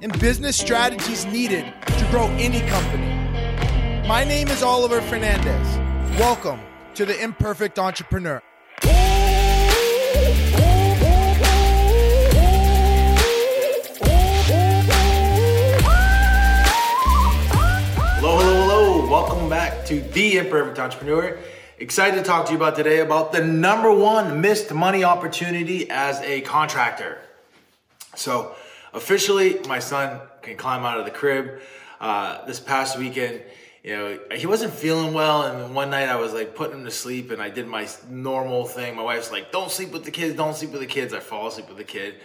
and business strategies needed to grow any company. My name is Oliver Fernandez. Welcome to the Imperfect Entrepreneur. Hello, hello, hello. Welcome back to The Imperfect Entrepreneur. Excited to talk to you about today about the number one missed money opportunity as a contractor. So, officially, my son can climb out of the crib. Uh, this past weekend, you know, he wasn't feeling well, and one night I was like putting him to sleep, and I did my normal thing. My wife's like, "Don't sleep with the kids, don't sleep with the kids." I fall asleep with the kid,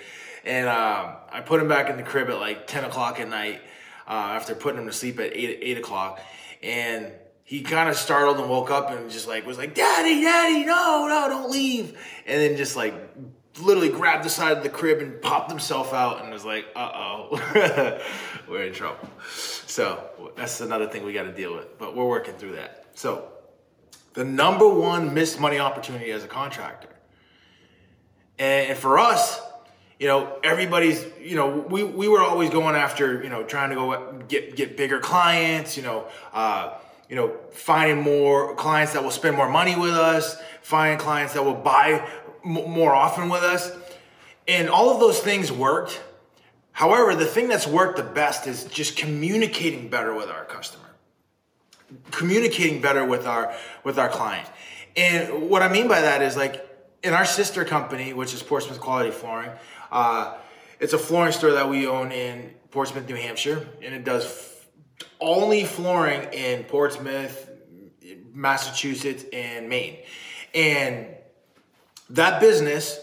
and um, I put him back in the crib at like ten o'clock at night uh, after putting him to sleep at eight eight o'clock, and he kind of startled and woke up and just like was like, "Daddy, Daddy, no, no, don't leave!" And then just like literally grabbed the side of the crib and popped himself out and was like, "Uh oh, we're in trouble." So that's another thing we got to deal with, but we're working through that. So the number one missed money opportunity as a contractor, and for us you know, everybody's, you know, we, we were always going after, you know, trying to go get, get bigger clients, you know, uh, you know, finding more clients that will spend more money with us, finding clients that will buy more often with us. And all of those things worked. However, the thing that's worked the best is just communicating better with our customer, communicating better with our, with our client. And what I mean by that is like in our sister company, which is Portsmouth Quality Flooring, uh, it's a flooring store that we own in Portsmouth, New Hampshire, and it does f- only flooring in Portsmouth, Massachusetts, and Maine. And that business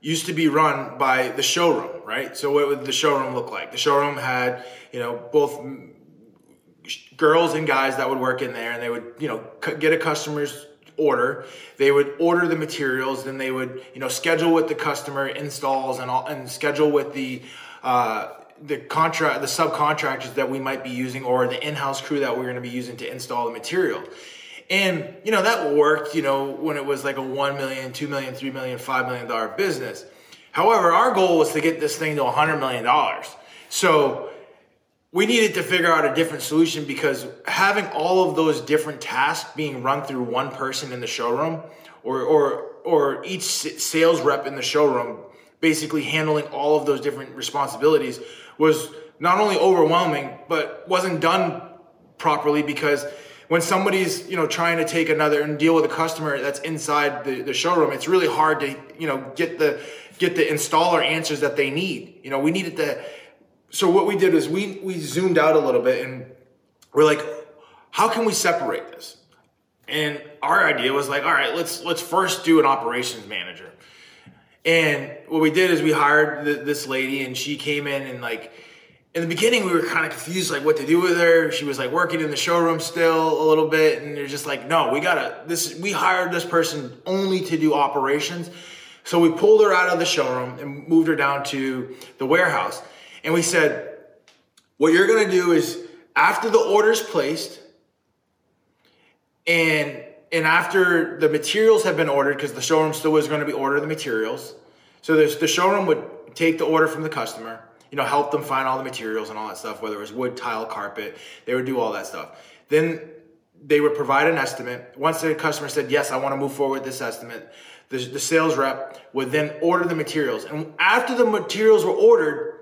used to be run by the showroom, right? So what would the showroom look like? The showroom had, you know, both girls and guys that would work in there, and they would, you know, get a customer's order. They would order the materials, then they would, you know, schedule with the customer installs and all, and schedule with the uh, the contract, the subcontractors that we might be using, or the in-house crew that we're going to be using to install the material. And you know that worked, you know, when it was like a one million, two million, three million, five million dollar business. However, our goal was to get this thing to a hundred million dollars. So we needed to figure out a different solution because having all of those different tasks being run through one person in the showroom or or or each sales rep in the showroom basically handling all of those different responsibilities was not only overwhelming but wasn't done properly because when somebody's you know trying to take another and deal with a customer that's inside the, the showroom it's really hard to you know get the get the installer answers that they need you know we needed to so what we did is we we zoomed out a little bit and we're like, how can we separate this? And our idea was like, all right, let's let's first do an operations manager. And what we did is we hired th- this lady, and she came in and like in the beginning we were kind of confused like what to do with her. She was like working in the showroom still a little bit, and they're just like, no, we gotta this. We hired this person only to do operations. So we pulled her out of the showroom and moved her down to the warehouse. And we said, what you're to do is after the order's placed and and after the materials have been ordered because the showroom still was going to be ordering the materials so the showroom would take the order from the customer you know help them find all the materials and all that stuff whether it was wood tile carpet they would do all that stuff then they would provide an estimate once the customer said yes i want to move forward with this estimate the, the sales rep would then order the materials and after the materials were ordered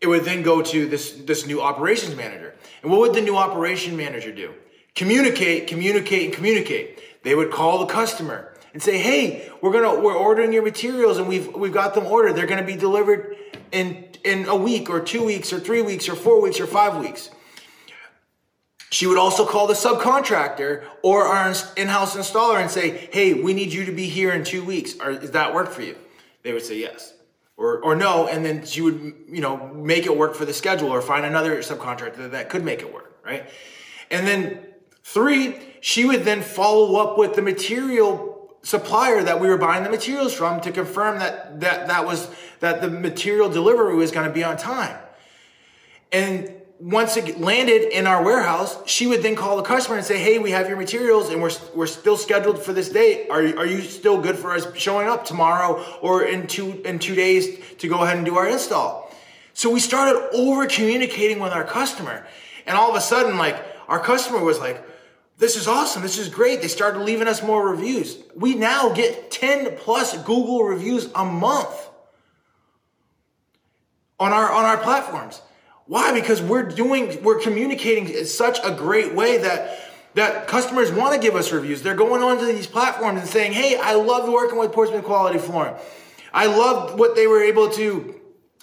it would then go to this, this new operations manager. And what would the new operation manager do? Communicate, communicate, and communicate. They would call the customer and say, "Hey, we're gonna we're ordering your materials and we've we've got them ordered. They're gonna be delivered in in a week or two weeks or three weeks or four weeks or five weeks." She would also call the subcontractor or our in-house installer and say, "Hey, we need you to be here in two weeks. Or, does that work for you?" They would say yes. or or no, and then she would you know make it work for the schedule or find another subcontractor that could make it work, right? And then three, she would then follow up with the material supplier that we were buying the materials from to confirm that that that was that the material delivery was going to be on time. And once it landed in our warehouse, she would then call the customer and say, "Hey, we have your materials, and we're we're still scheduled for this date. Are are you still good for us showing up tomorrow or in two in two days to go ahead and do our install?" So we started over communicating with our customer, and all of a sudden, like our customer was like, "This is awesome. This is great." They started leaving us more reviews. We now get ten plus Google reviews a month on our on our platforms. Why? Because we're doing, we're communicating in such a great way that that customers want to give us reviews. They're going onto these platforms and saying, "Hey, I loved working with Portsmouth Quality Flooring. I loved what they were able to,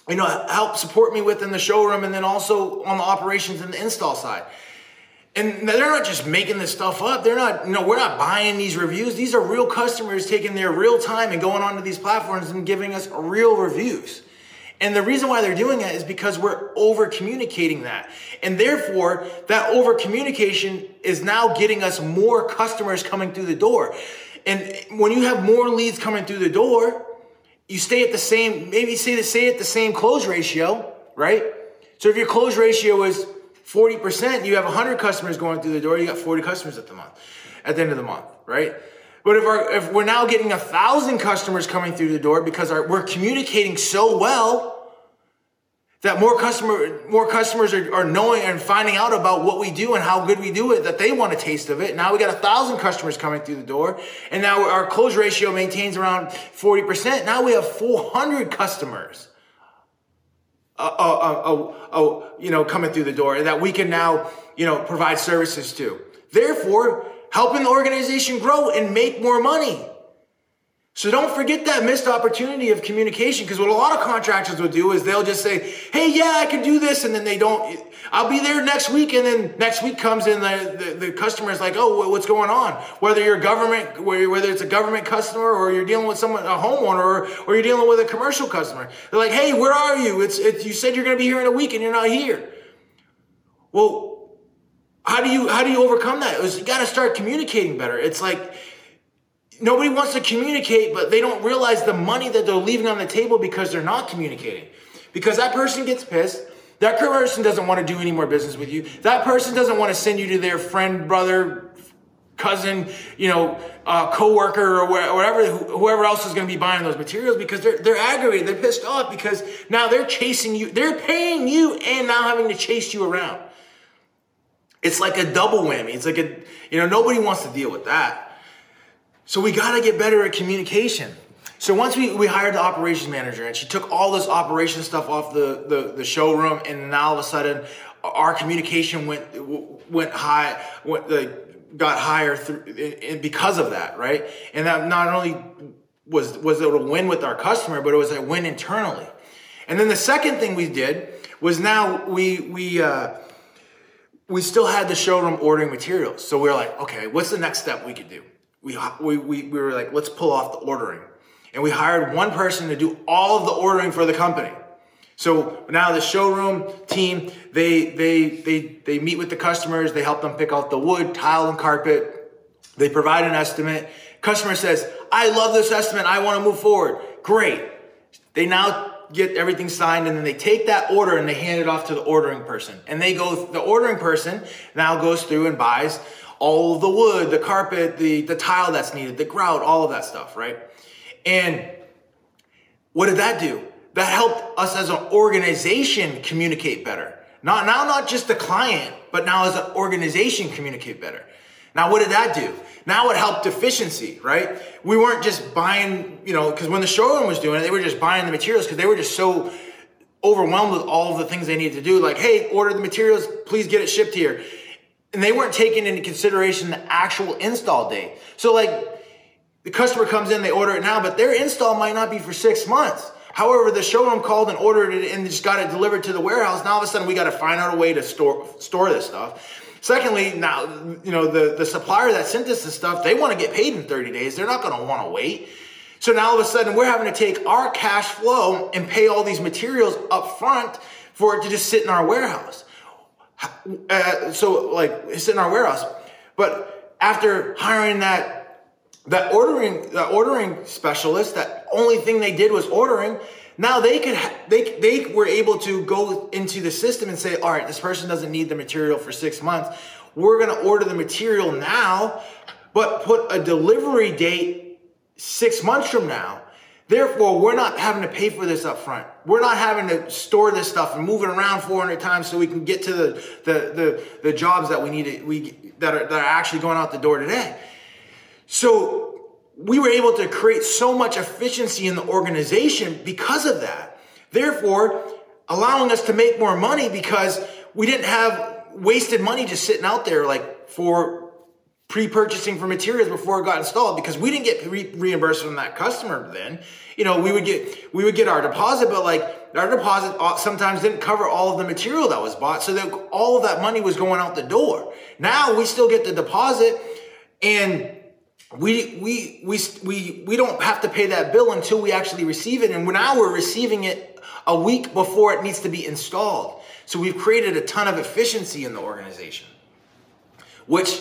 you know, help support me with in the showroom, and then also on the operations and the install side." And they're not just making this stuff up. They're not, you know, we're not buying these reviews. These are real customers taking their real time and going onto these platforms and giving us real reviews. And the reason why they're doing that is because we're over communicating that. And therefore, that over communication is now getting us more customers coming through the door. And when you have more leads coming through the door, you stay at the same, maybe say the say at the same close ratio, right? So if your close ratio is 40%, you have 100 customers going through the door, you got 40 customers at the month, at the end of the month, right? But if, our, if we're now getting a thousand customers coming through the door because our, we're communicating so well that more customer more customers are, are knowing and finding out about what we do and how good we do it that they want a taste of it. Now we got a thousand customers coming through the door, and now our close ratio maintains around forty percent. Now we have four hundred customers. Uh, uh, uh, you know, coming through the door that we can now, you know, provide services to. Therefore, helping the organization grow and make more money. So don't forget that missed opportunity of communication because what a lot of contractors will do is they'll just say, "Hey, yeah, I can do this," and then they don't. I'll be there next week, and then next week comes in the the, the customer is like, "Oh, what's going on?" Whether you're government, whether it's a government customer or you're dealing with someone, a homeowner, or, or you're dealing with a commercial customer, they're like, "Hey, where are you? It's, it's you said you're going to be here in a week, and you're not here." Well, how do you how do you overcome that? It was, you got to start communicating better. It's like nobody wants to communicate, but they don't realize the money that they're leaving on the table because they're not communicating. Because that person gets pissed. That person doesn't want to do any more business with you. That person doesn't want to send you to their friend, brother, cousin, you know, uh, coworker or whatever, whoever else is going to be buying those materials because they're they're aggravated, they're pissed off because now they're chasing you, they're paying you, and now having to chase you around. It's like a double whammy. It's like a, you know, nobody wants to deal with that. So we got to get better at communication. So once we, we hired the operations manager and she took all this operation stuff off the, the, the showroom and now all of a sudden our communication went went high went got higher through because of that right and that not only was was it a win with our customer but it was a win internally and then the second thing we did was now we we uh, we still had the showroom ordering materials. So we were like, okay, what's the next step we could do? We, we, we, we were like, let's pull off the ordering. And we hired one person to do all of the ordering for the company. So now the showroom team, they, they, they, they meet with the customers, they help them pick out the wood, tile, and carpet. They provide an estimate. Customer says, I love this estimate. I want to move forward. Great. They now get everything signed and then they take that order and they hand it off to the ordering person. And they go, the ordering person now goes through and buys all the wood, the carpet, the, the tile that's needed, the grout, all of that stuff, right? And what did that do? That helped us as an organization communicate better. Not now, not just the client, but now as an organization communicate better. Now, what did that do? Now it helped efficiency, right? We weren't just buying, you know, because when the showroom was doing it, they were just buying the materials because they were just so overwhelmed with all the things they needed to do. Like, hey, order the materials, please get it shipped here. And they weren't taking into consideration the actual install date. So, like, the customer comes in, they order it now, but their install might not be for six months. However, the showroom called and ordered it and just got it delivered to the warehouse. Now all of a sudden we got to find out a way to store store this stuff. Secondly, now, you know, the, the supplier that sent us the stuff, they want to get paid in 30 days. They're not going to want to wait. So now all of a sudden we're having to take our cash flow and pay all these materials up front for it to just sit in our warehouse. Uh, so like it's in our warehouse. But after hiring that that ordering that ordering specialist, that only thing they did was ordering. Now they could they they were able to go into the system and say, all right, this person doesn't need the material for six months. We're gonna order the material now, but put a delivery date six months from now. Therefore, we're not having to pay for this up front. We're not having to store this stuff and move it around 400 times so we can get to the, the, the, the jobs that we need to, we, that, are, that are actually going out the door today. So we were able to create so much efficiency in the organization because of that. Therefore, allowing us to make more money because we didn't have wasted money just sitting out there like for pre-purchasing for materials before it got installed because we didn't get re- reimbursed from that customer then. You know we would get we would get our deposit but like our deposit sometimes didn't cover all of the material that was bought so that all of that money was going out the door. Now we still get the deposit and we we we we we don't have to pay that bill until we actually receive it and now we're receiving it a week before it needs to be installed. So we've created a ton of efficiency in the organization which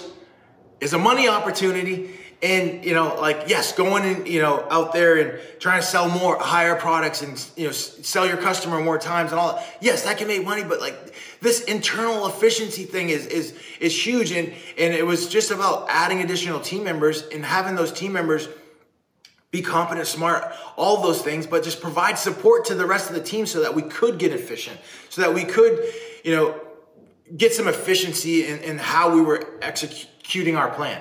is a money opportunity. And you know like yes going and you know out there and trying to sell more higher products and you know sell your customer more times and all that. Yes that can make money but like this internal efficiency thing is is is huge. And and it was just about adding additional team members and having those team members be competent smart all those things but just provide support to the rest of the team so that we could get efficient so that we could you know get some efficiency in, in how we were executing executing our plan.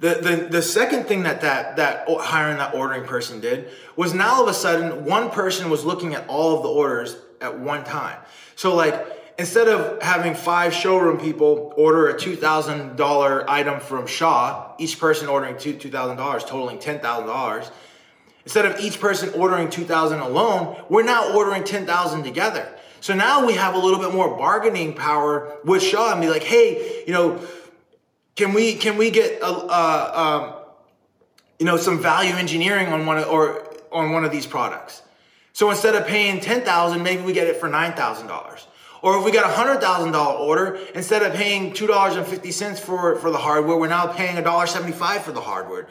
The, the, the second thing that, that that hiring that ordering person did was now all of a sudden one person was looking at all of the orders at one time. So like instead of having five showroom people order a $2,000 item from Shaw, each person ordering two $2,000, totaling $10,000, instead of each person ordering 2000 alone, we're now ordering 10,000 together. So now we have a little bit more bargaining power with Shaw and be like, hey, you know, can we can we get a, um, you know some value engineering on one of, or on one of these products? So instead of paying ten thousand, maybe we get it for nine thousand dollars. Or if we got a hundred thousand dollar order, instead of paying two dollars and fifty cents for for the hardware, we're now paying a dollar seventy five for the hardware,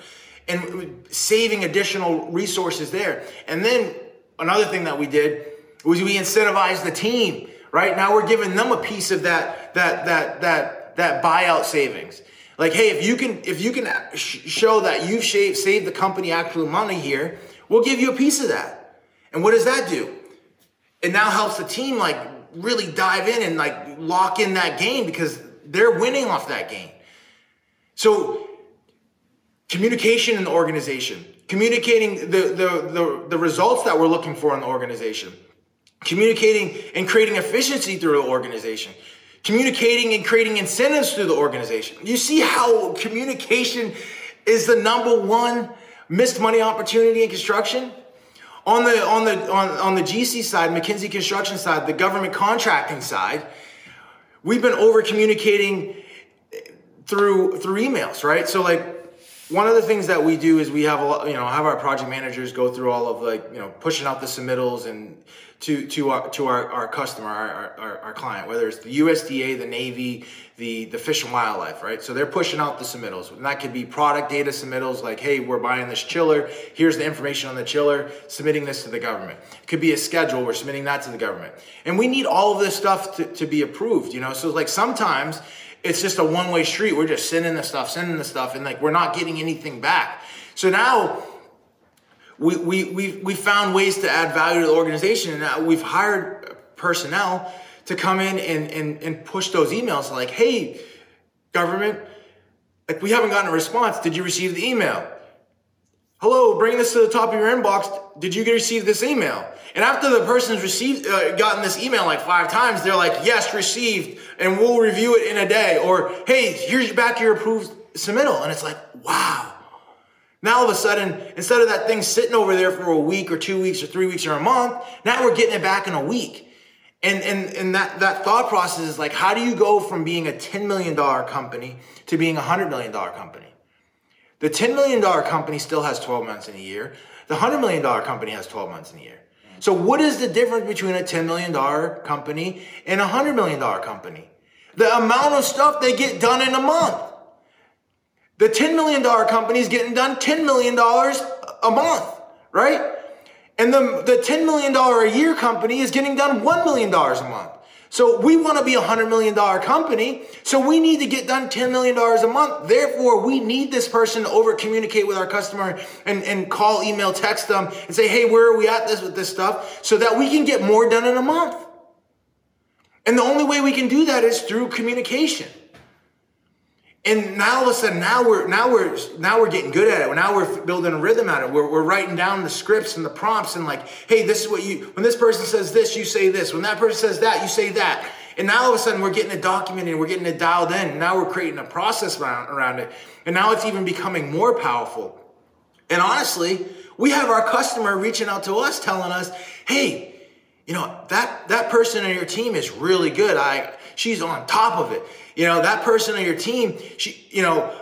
and saving additional resources there. And then another thing that we did was we incentivized the team. Right now, we're giving them a piece of that that that that that buyout savings. Like, hey, if you can, if you can show that you've saved, saved the company actual money here, we'll give you a piece of that. And what does that do? It now helps the team like really dive in and like lock in that gain because they're winning off that gain. So communication in the organization, communicating the, the, the, the results that we're looking for in the organization, communicating and creating efficiency through the organization, communicating and creating incentives through the organization. You see how communication is the number one missed money opportunity in construction? On the on the on, on the GC side, McKinsey construction side, the government contracting side, we've been over communicating through through emails, right? So like one of the things that we do is we have a lot, you know have our project managers go through all of like you know pushing out the submittals and to to our to our, our customer, our, our, our client, whether it's the USDA, the Navy, the the Fish and Wildlife, right? So they're pushing out the submittals. And that could be product data submittals, like, hey, we're buying this chiller. Here's the information on the chiller. Submitting this to the government. It could be a schedule. We're submitting that to the government, and we need all of this stuff to, to be approved. You know, so like sometimes it's just a one way street. We're just sending the stuff, sending the stuff, and like we're not getting anything back. So now we, we, we, we found ways to add value to the organization and we've hired personnel to come in and, and, and push those emails like, hey, government, like we haven't gotten a response. Did you receive the email? Hello, bring this to the top of your inbox. Did you receive this email? And after the person's received, uh, gotten this email like five times, they're like, yes, received, and we'll review it in a day. Or, hey, here's back your approved submittal. And it's like, wow. Now all of a sudden, instead of that thing sitting over there for a week or two weeks or three weeks or a month, now we're getting it back in a week. And, and, and that, that thought process is like, how do you go from being a $10 million company to being a $100 million company? The $10 million company still has 12 months in a year. The $100 million company has 12 months in a year. So what is the difference between a $10 million company and a $100 million company? The amount of stuff they get done in a month. The $10 million company is getting done $10 million a month, right? And the, the $10 million a year company is getting done $1 million a month. So we want to be a $100 million company. So we need to get done $10 million a month. Therefore, we need this person to over communicate with our customer and, and call, email, text them and say, hey, where are we at this with this stuff? So that we can get more done in a month. And the only way we can do that is through communication. And now all of a sudden, now we're now we're now we're getting good at it. Now we're building a rhythm at it. We're, we're writing down the scripts and the prompts and like, hey, this is what you. When this person says this, you say this. When that person says that, you say that. And now all of a sudden, we're getting it documented. We're getting it dialed in. Now we're creating a process around around it. And now it's even becoming more powerful. And honestly, we have our customer reaching out to us, telling us, hey, you know that that person on your team is really good. I she's on top of it. You know, that person on your team, she, you know,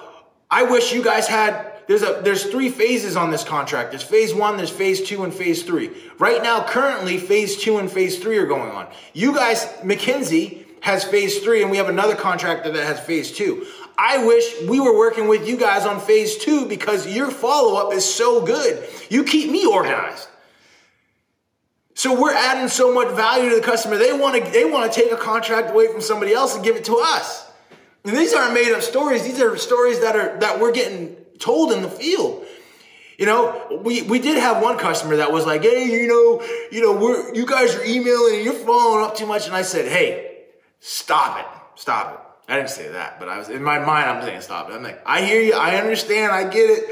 I wish you guys had there's a there's three phases on this contract. There's phase one, there's phase two, and phase three. Right now, currently, phase two and phase three are going on. You guys, McKinsey has phase three, and we have another contractor that has phase two. I wish we were working with you guys on phase two because your follow up is so good. You keep me organized. So we're adding so much value to the customer. They want to they want to take a contract away from somebody else and give it to us. And these aren't made up stories. These are stories that are that we're getting told in the field. You know, we, we did have one customer that was like, hey, you know, you know, we're you guys are emailing and you're following up too much. And I said, hey, stop it. Stop it. I didn't say that, but I was in my mind, I'm saying stop it. I'm like, I hear you, I understand, I get it.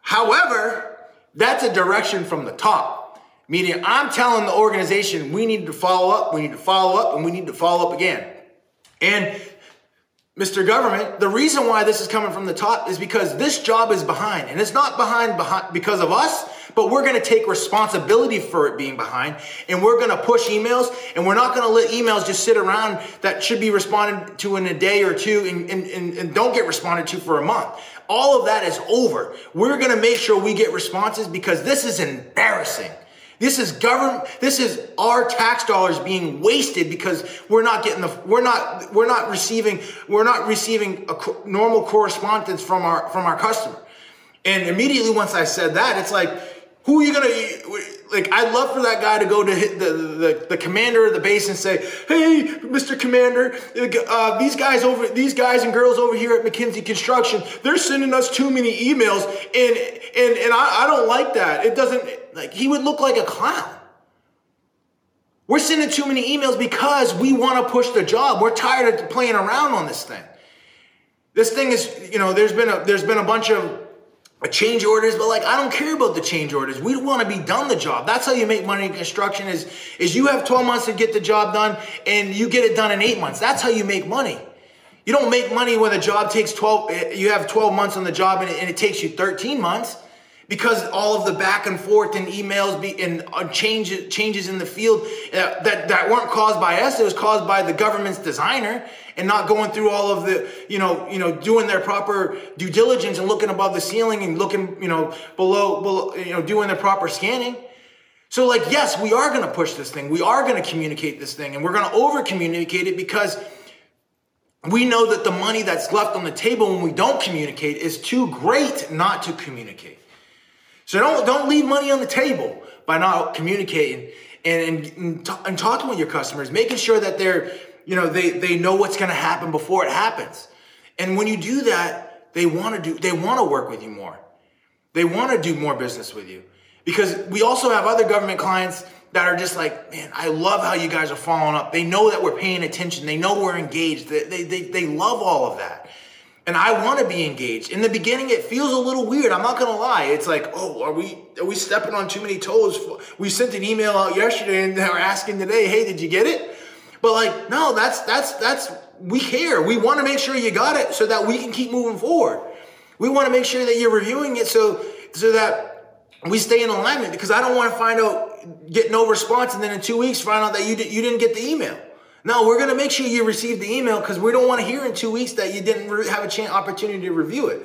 However, that's a direction from the top. Meaning I'm telling the organization we need to follow up, we need to follow up, and we need to follow up again. And Mr. Government, the reason why this is coming from the top is because this job is behind. And it's not behind, behind because of us, but we're going to take responsibility for it being behind. And we're going to push emails. And we're not going to let emails just sit around that should be responded to in a day or two and, and, and, and don't get responded to for a month. All of that is over. We're going to make sure we get responses because this is embarrassing. This is government, this is our tax dollars being wasted because we're not getting the, we're not, we're not receiving, we're not receiving a normal correspondence from our, from our customer. And immediately once I said that, it's like, who are you gonna, like, I'd love for that guy to go to the, the, the commander of the base and say, hey, Mr. Commander, uh, these guys over, these guys and girls over here at McKinsey Construction, they're sending us too many emails and, and, and I, I don't like that. It doesn't, like he would look like a clown. We're sending too many emails because we want to push the job. We're tired of playing around on this thing. This thing is, you know, there's been a there's been a bunch of change orders, but like I don't care about the change orders. We want to be done the job. That's how you make money in construction is is you have 12 months to get the job done and you get it done in 8 months. That's how you make money. You don't make money when the job takes 12 eh, you have 12 months on the job and it, and it takes you 13 months because all of the back and forth and emails be, and uh, changes changes in the field uh, that that weren't caused by us it was caused by the government's designer and not going through all of the you know you know doing their proper due diligence and looking above the ceiling and looking you know below, below you know doing their proper scanning. So like yes we are going to push this thing. We are going to communicate this thing and we're going to over communicate it because we know that the money that's left on the table when we don't communicate is too great not to communicate so don't, don't leave money on the table by not communicating and, and, and talking with your customers, making sure that they're, you know, they, they know what's going to happen before it happens. And when you do that, they want to do, they want to work with you more. They want to do more business with you because we also have other government clients that are just like, man, I love how you guys are following up. They know that we're paying attention. They know we're engaged. They, they, they, they love all of that and I want to be engaged. In the beginning, it feels a little weird. I'm not gonna lie. It's like, oh, are we are we stepping on too many toes? We sent an email out yesterday, and they're asking today, hey, did you get it? But like, no, that's that's that's we care. We want to make sure you got it so that we can keep moving forward. We want to make sure that you're reviewing it so so that we stay in alignment. Because I don't want to find out get no response, and then in two weeks find out that you you didn't get the email. No, we're going to make sure you receive the email because we don't want to hear in two weeks that you didn't have a chance, opportunity to review it.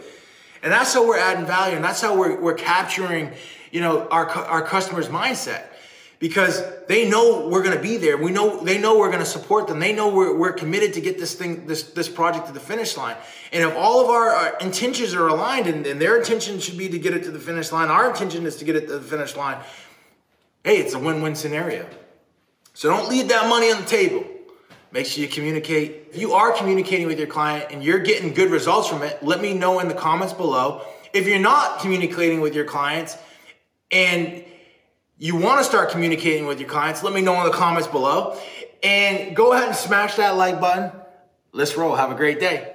And that's how we're adding value and that's how we're, we're capturing, you know, our, our customers' mindset because they know we're going to be there. We know they know we're going to support them. They know we're, we're committed to get this thing, this this project to the finish line. And if all of our, our intentions are aligned, and, and, their intention should be to get it to the finish line, our intention is to get it to the finish line. Hey, it's a win-win scenario. So don't leave that money on the table. Make sure you communicate. If you are communicating with your client and you're getting good results from it, let me know in the comments below. If you're not communicating with your clients and you want to start communicating with your clients, let me know in the comments below. And go ahead and smash that like button. Let's roll. Have a great day.